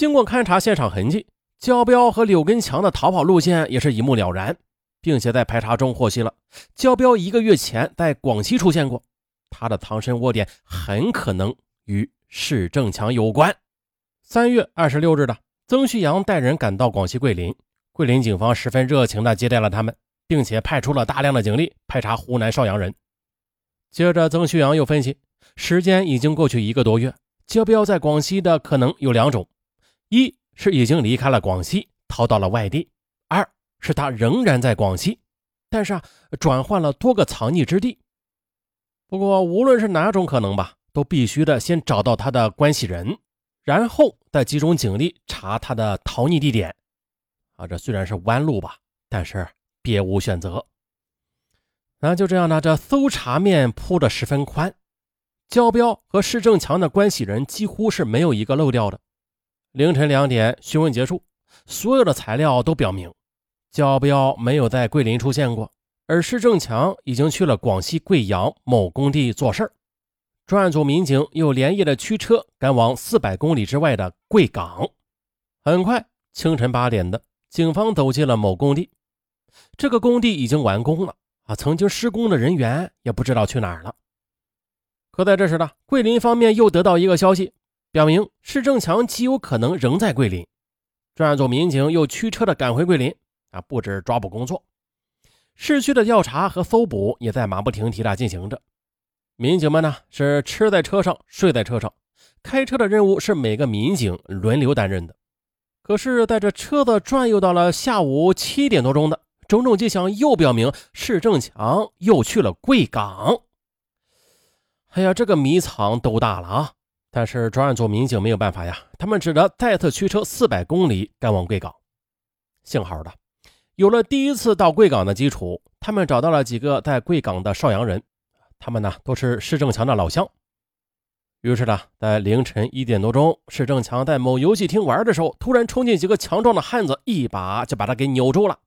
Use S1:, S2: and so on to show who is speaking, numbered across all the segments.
S1: 经过勘查现场痕迹，焦彪和柳根强的逃跑路线也是一目了然，并且在排查中获悉了焦彪一个月前在广西出现过，他的藏身窝点很可能与施正强有关。三月二十六日的，曾旭阳带人赶到广西桂林，桂林警方十分热情地接待了他们，并且派出了大量的警力排查湖南邵阳人。接着，曾旭阳又分析，时间已经过去一个多月，焦彪在广西的可能有两种。一是已经离开了广西，逃到了外地；二是他仍然在广西，但是啊，转换了多个藏匿之地。不过，无论是哪种可能吧，都必须的先找到他的关系人，然后再集中警力查他的逃匿地点。啊，这虽然是弯路吧，但是别无选择。那就这样呢，这搜查面铺的十分宽，焦彪和施正强的关系人几乎是没有一个漏掉的。凌晨两点，询问结束，所有的材料都表明，焦彪没有在桂林出现过，而施正强已经去了广西贵阳某工地做事儿。专案组民警又连夜的驱车赶往四百公里之外的贵港。很快，清晨八点的，警方走进了某工地。这个工地已经完工了啊，曾经施工的人员也不知道去哪儿了。可在这时呢，桂林方面又得到一个消息。表明施正强极有可能仍在桂林，专案组民警又驱车的赶回桂林啊，布置抓捕工作。市区的调查和搜捕也在马不停蹄的进行着。民警们呢是吃在车上，睡在车上，开车的任务是每个民警轮流担任的。可是，在这车子转悠到了下午七点多钟的，种种迹象又表明施正强又去了贵港。哎呀，这个迷藏都大了啊！但是专案组民警没有办法呀，他们只得再次驱车四百公里赶往贵港。幸好的，有了第一次到贵港的基础，他们找到了几个在贵港的邵阳人，他们呢都是施正强的老乡。于是呢，在凌晨一点多钟，施正强在某游戏厅玩的时候，突然冲进几个强壮的汉子，一把就把他给扭住了。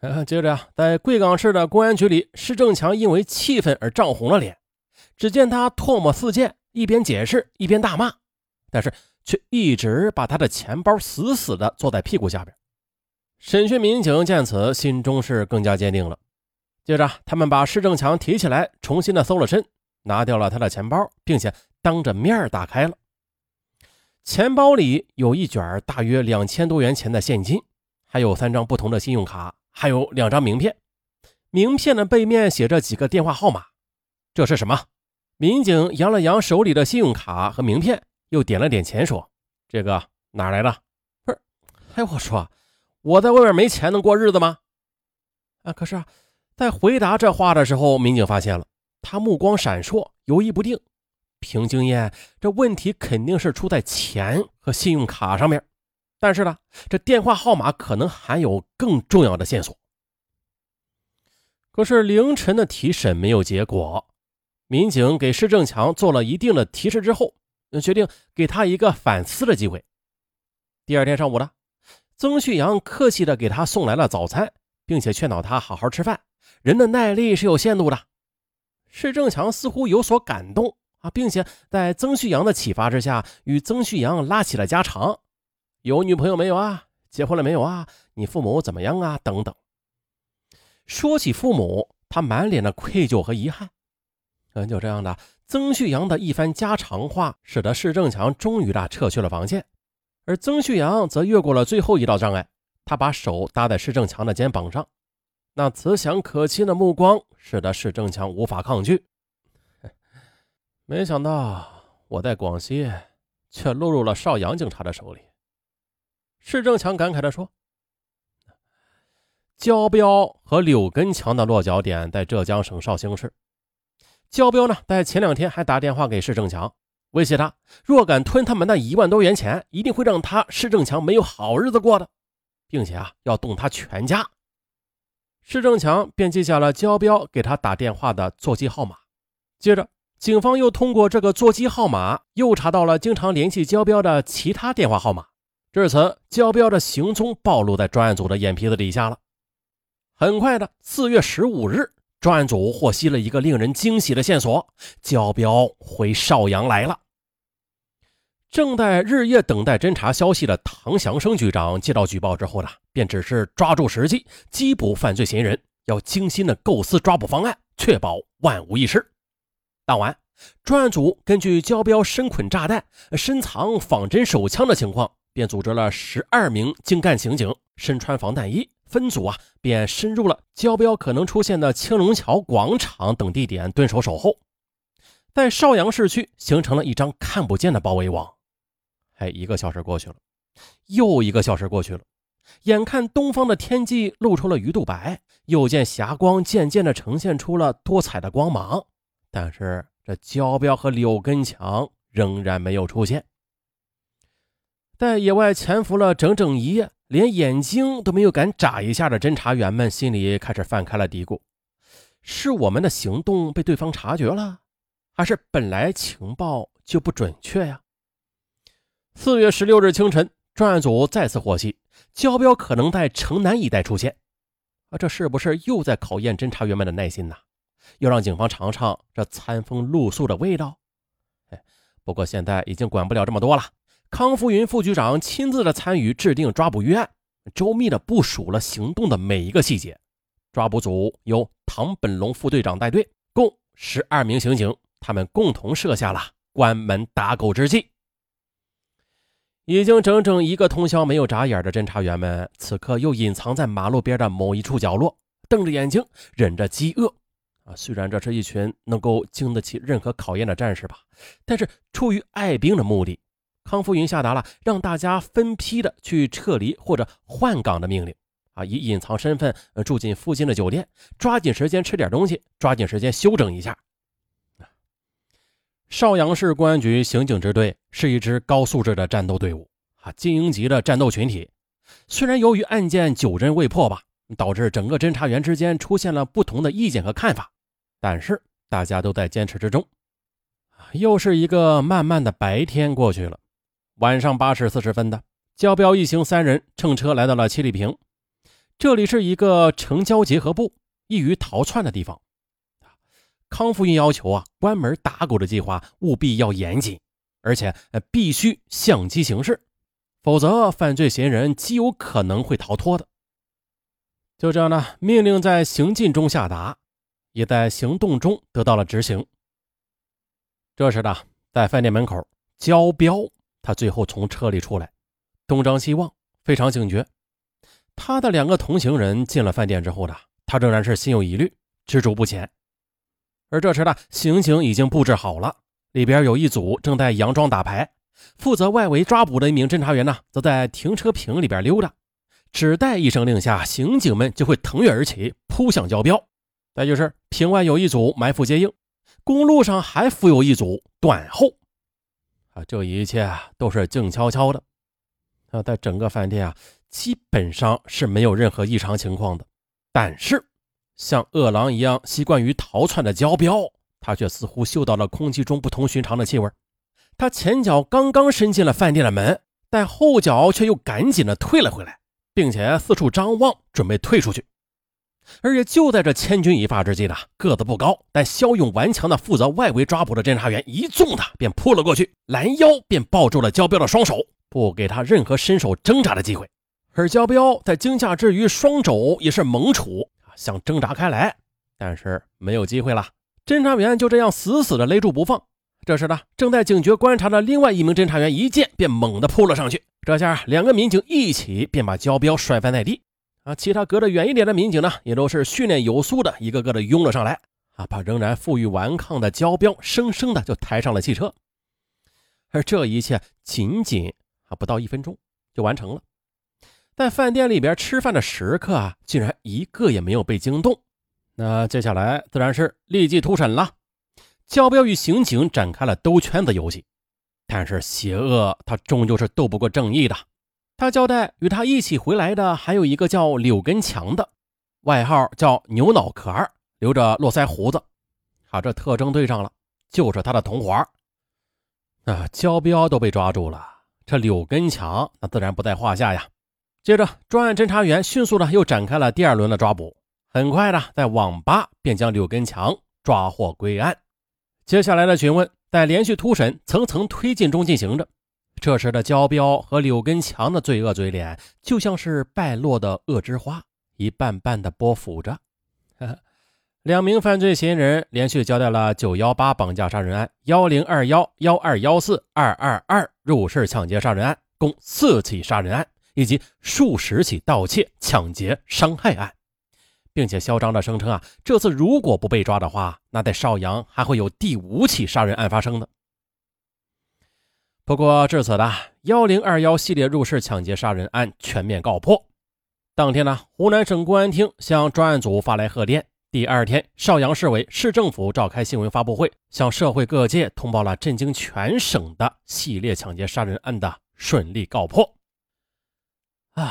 S1: 接着呀，在贵港市的公安局里，施正强因为气愤而涨红了脸，只见他唾沫四溅。一边解释一边大骂，但是却一直把他的钱包死死的坐在屁股下边。审讯民警见此，心中是更加坚定了。接着，他们把施正强提起来，重新的搜了身，拿掉了他的钱包，并且当着面打开了。钱包里有一卷大约两千多元钱的现金，还有三张不同的信用卡，还有两张名片。名片的背面写着几个电话号码。这是什么？民警扬了扬手里的信用卡和名片，又点了点钱，说：“这个哪来的？不是，哎，我说我在外面没钱能过日子吗？”啊，可是啊，在回答这话的时候，民警发现了他目光闪烁，犹豫不定。凭经验，这问题肯定是出在钱和信用卡上面，但是呢，这电话号码可能含有更重要的线索。可是凌晨的提审没有结果。民警给施正强做了一定的提示之后，决定给他一个反思的机会。第二天上午呢，曾旭阳客气的给他送来了早餐，并且劝导他好好吃饭。人的耐力是有限度的。施正强似乎有所感动啊，并且在曾旭阳的启发之下，与曾旭阳拉起了家常：有女朋友没有啊？结婚了没有啊？你父母怎么样啊？等等。说起父母，他满脸的愧疚和遗憾。嗯，就这样的，曾旭阳的一番家常话，使得施正强终于的撤去了防线，而曾旭阳则越过了最后一道障碍，他把手搭在施正强的肩膀上，那慈祥可亲的目光，使得施正强无法抗拒。没想到我在广西，却落入了邵阳警察的手里。施正强感慨地说：“焦彪和柳根强的落脚点在浙江省绍兴市。”焦彪呢，在前两天还打电话给施正强，威胁他，若敢吞他们那一万多元钱，一定会让他施正强没有好日子过的，并且啊，要动他全家。施正强便记下了焦彪给他打电话的座机号码。接着，警方又通过这个座机号码，又查到了经常联系焦彪的其他电话号码。至此，焦彪的行踪暴露在专案组的眼皮子底下了。很快的，四月十五日。专案组获悉了一个令人惊喜的线索：焦彪回邵阳来了。正在日夜等待侦查消息的唐祥生局长接到举报之后呢，便只是抓住时机缉捕犯罪嫌疑人，要精心的构思抓捕方案，确保万无一失。当晚，专案组根据焦彪身捆炸弹、深藏仿真手枪的情况，便组织了十二名精干刑警，身穿防弹衣，分组啊，便深入了焦彪可能出现的青龙桥广场等地点蹲守守候。在邵阳市区形成了一张看不见的包围网。哎，一个小时过去了，又一个小时过去了，眼看东方的天际露出了鱼肚白，又见霞光渐渐的呈现出了多彩的光芒，但是这焦彪和柳根强仍然没有出现。在野外潜伏了整整一夜，连眼睛都没有敢眨一下的侦查员们心里开始泛开了嘀咕：是我们的行动被对方察觉了？还是本来情报就不准确呀？四月十六日清晨，专案组再次获悉，焦彪可能在城南一带出现。啊，这是不是又在考验侦查员们的耐心呢？要让警方尝尝这餐风露宿的味道？哎，不过现在已经管不了这么多了。康福云副局长亲自的参与制定抓捕预案，周密的部署了行动的每一个细节。抓捕组由唐本龙副队长带队，共十二名刑警。他们共同设下了关门打狗之计。已经整整一个通宵没有眨眼的侦查员们，此刻又隐藏在马路边的某一处角落，瞪着眼睛，忍着饥饿。啊，虽然这是一群能够经得起任何考验的战士吧，但是出于爱兵的目的，康福云下达了让大家分批的去撤离或者换岗的命令。啊，以隐藏身份住进附近的酒店，抓紧时间吃点东西，抓紧时间休整一下。邵阳市公安局刑警支队是一支高素质的战斗队伍啊，精英级的战斗群体。虽然由于案件久侦未破吧，导致整个侦查员之间出现了不同的意见和看法，但是大家都在坚持之中。又是一个漫漫的白天过去了，晚上八时四十分的，焦彪一行三人乘车来到了七里坪，这里是一个城郊结合部，易于逃窜的地方。康福运要求啊，关门打狗的计划务必要严谨，而且必须相机行事，否则犯罪嫌疑人极有可能会逃脱的。就这样呢，命令在行进中下达，也在行动中得到了执行。这时呢，在饭店门口，焦彪他最后从车里出来，东张西望，非常警觉。他的两个同行人进了饭店之后呢，他仍然是心有疑虑，执着不前。而这时呢，刑警已经布置好了，里边有一组正在佯装打牌，负责外围抓捕的一名侦查员呢，则在停车坪里边溜达，只待一声令下，刑警们就会腾跃而起，扑向焦彪。再就是坪外有一组埋伏接应，公路上还附有一组断后。这一切啊都是静悄悄的。啊，在整个饭店啊，基本上是没有任何异常情况的，但是。像饿狼一样习惯于逃窜的焦彪，他却似乎嗅到了空气中不同寻常的气味。他前脚刚刚伸进了饭店的门，但后脚却又赶紧的退了回来，并且四处张望，准备退出去。而且就在这千钧一发之际呢，个子不高但骁勇顽强的负责外围抓捕的侦查员一纵他便扑了过去，拦腰便抱住了焦彪的双手，不给他任何伸手挣扎的机会。而焦彪在惊吓之余，双肘也是猛杵。想挣扎开来，但是没有机会了。侦查员就这样死死的勒住不放。这时呢，正在警觉观察的另外一名侦查员一见便猛地扑了上去。这下两个民警一起便把焦彪摔翻在地。啊，其他隔得远一点的民警呢，也都是训练有素的，一个个的拥了上来。啊，把仍然负隅顽抗的焦彪生生的就抬上了汽车。而这一切仅仅啊不到一分钟就完成了。在饭店里边吃饭的食客啊，竟然一个也没有被惊动。那接下来自然是立即突审了。焦彪与刑警展开了兜圈子游戏，但是邪恶他终究是斗不过正义的。他交代与他一起回来的还有一个叫柳根强的，外号叫牛脑壳，留着络腮胡子。啊，这特征对上了，就是他的同伙。啊，焦彪都被抓住了，这柳根强那自然不在话下呀。接着，专案侦查员迅速的又展开了第二轮的抓捕。很快的，在网吧便将柳根强抓获归案。接下来的询问在连续突审、层层推进中进行着。这时的焦彪和柳根强的罪恶嘴脸，就像是败落的恶之花，一瓣瓣的波浮着。两名犯罪嫌疑人连续交代了九幺八绑架杀人案、幺零二幺、幺二幺四、二二二入室抢劫杀人案，共四起杀人案以及数十起盗窃、抢劫、伤害案，并且嚣张的声称啊，这次如果不被抓的话，那在邵阳还会有第五起杀人案发生的。不过至此的幺零二幺系列入室抢劫杀人案全面告破。当天呢，湖南省公安厅向专案组发来贺电。第二天，邵阳市委市政府召开新闻发布会，向社会各界通报了震惊全省的系列抢劫杀人案的顺利告破。哎，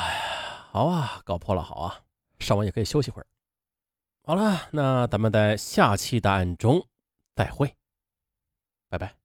S1: 好啊，告破了，好啊，上完也可以休息会儿。好了，那咱们在下期的案中再会，拜拜。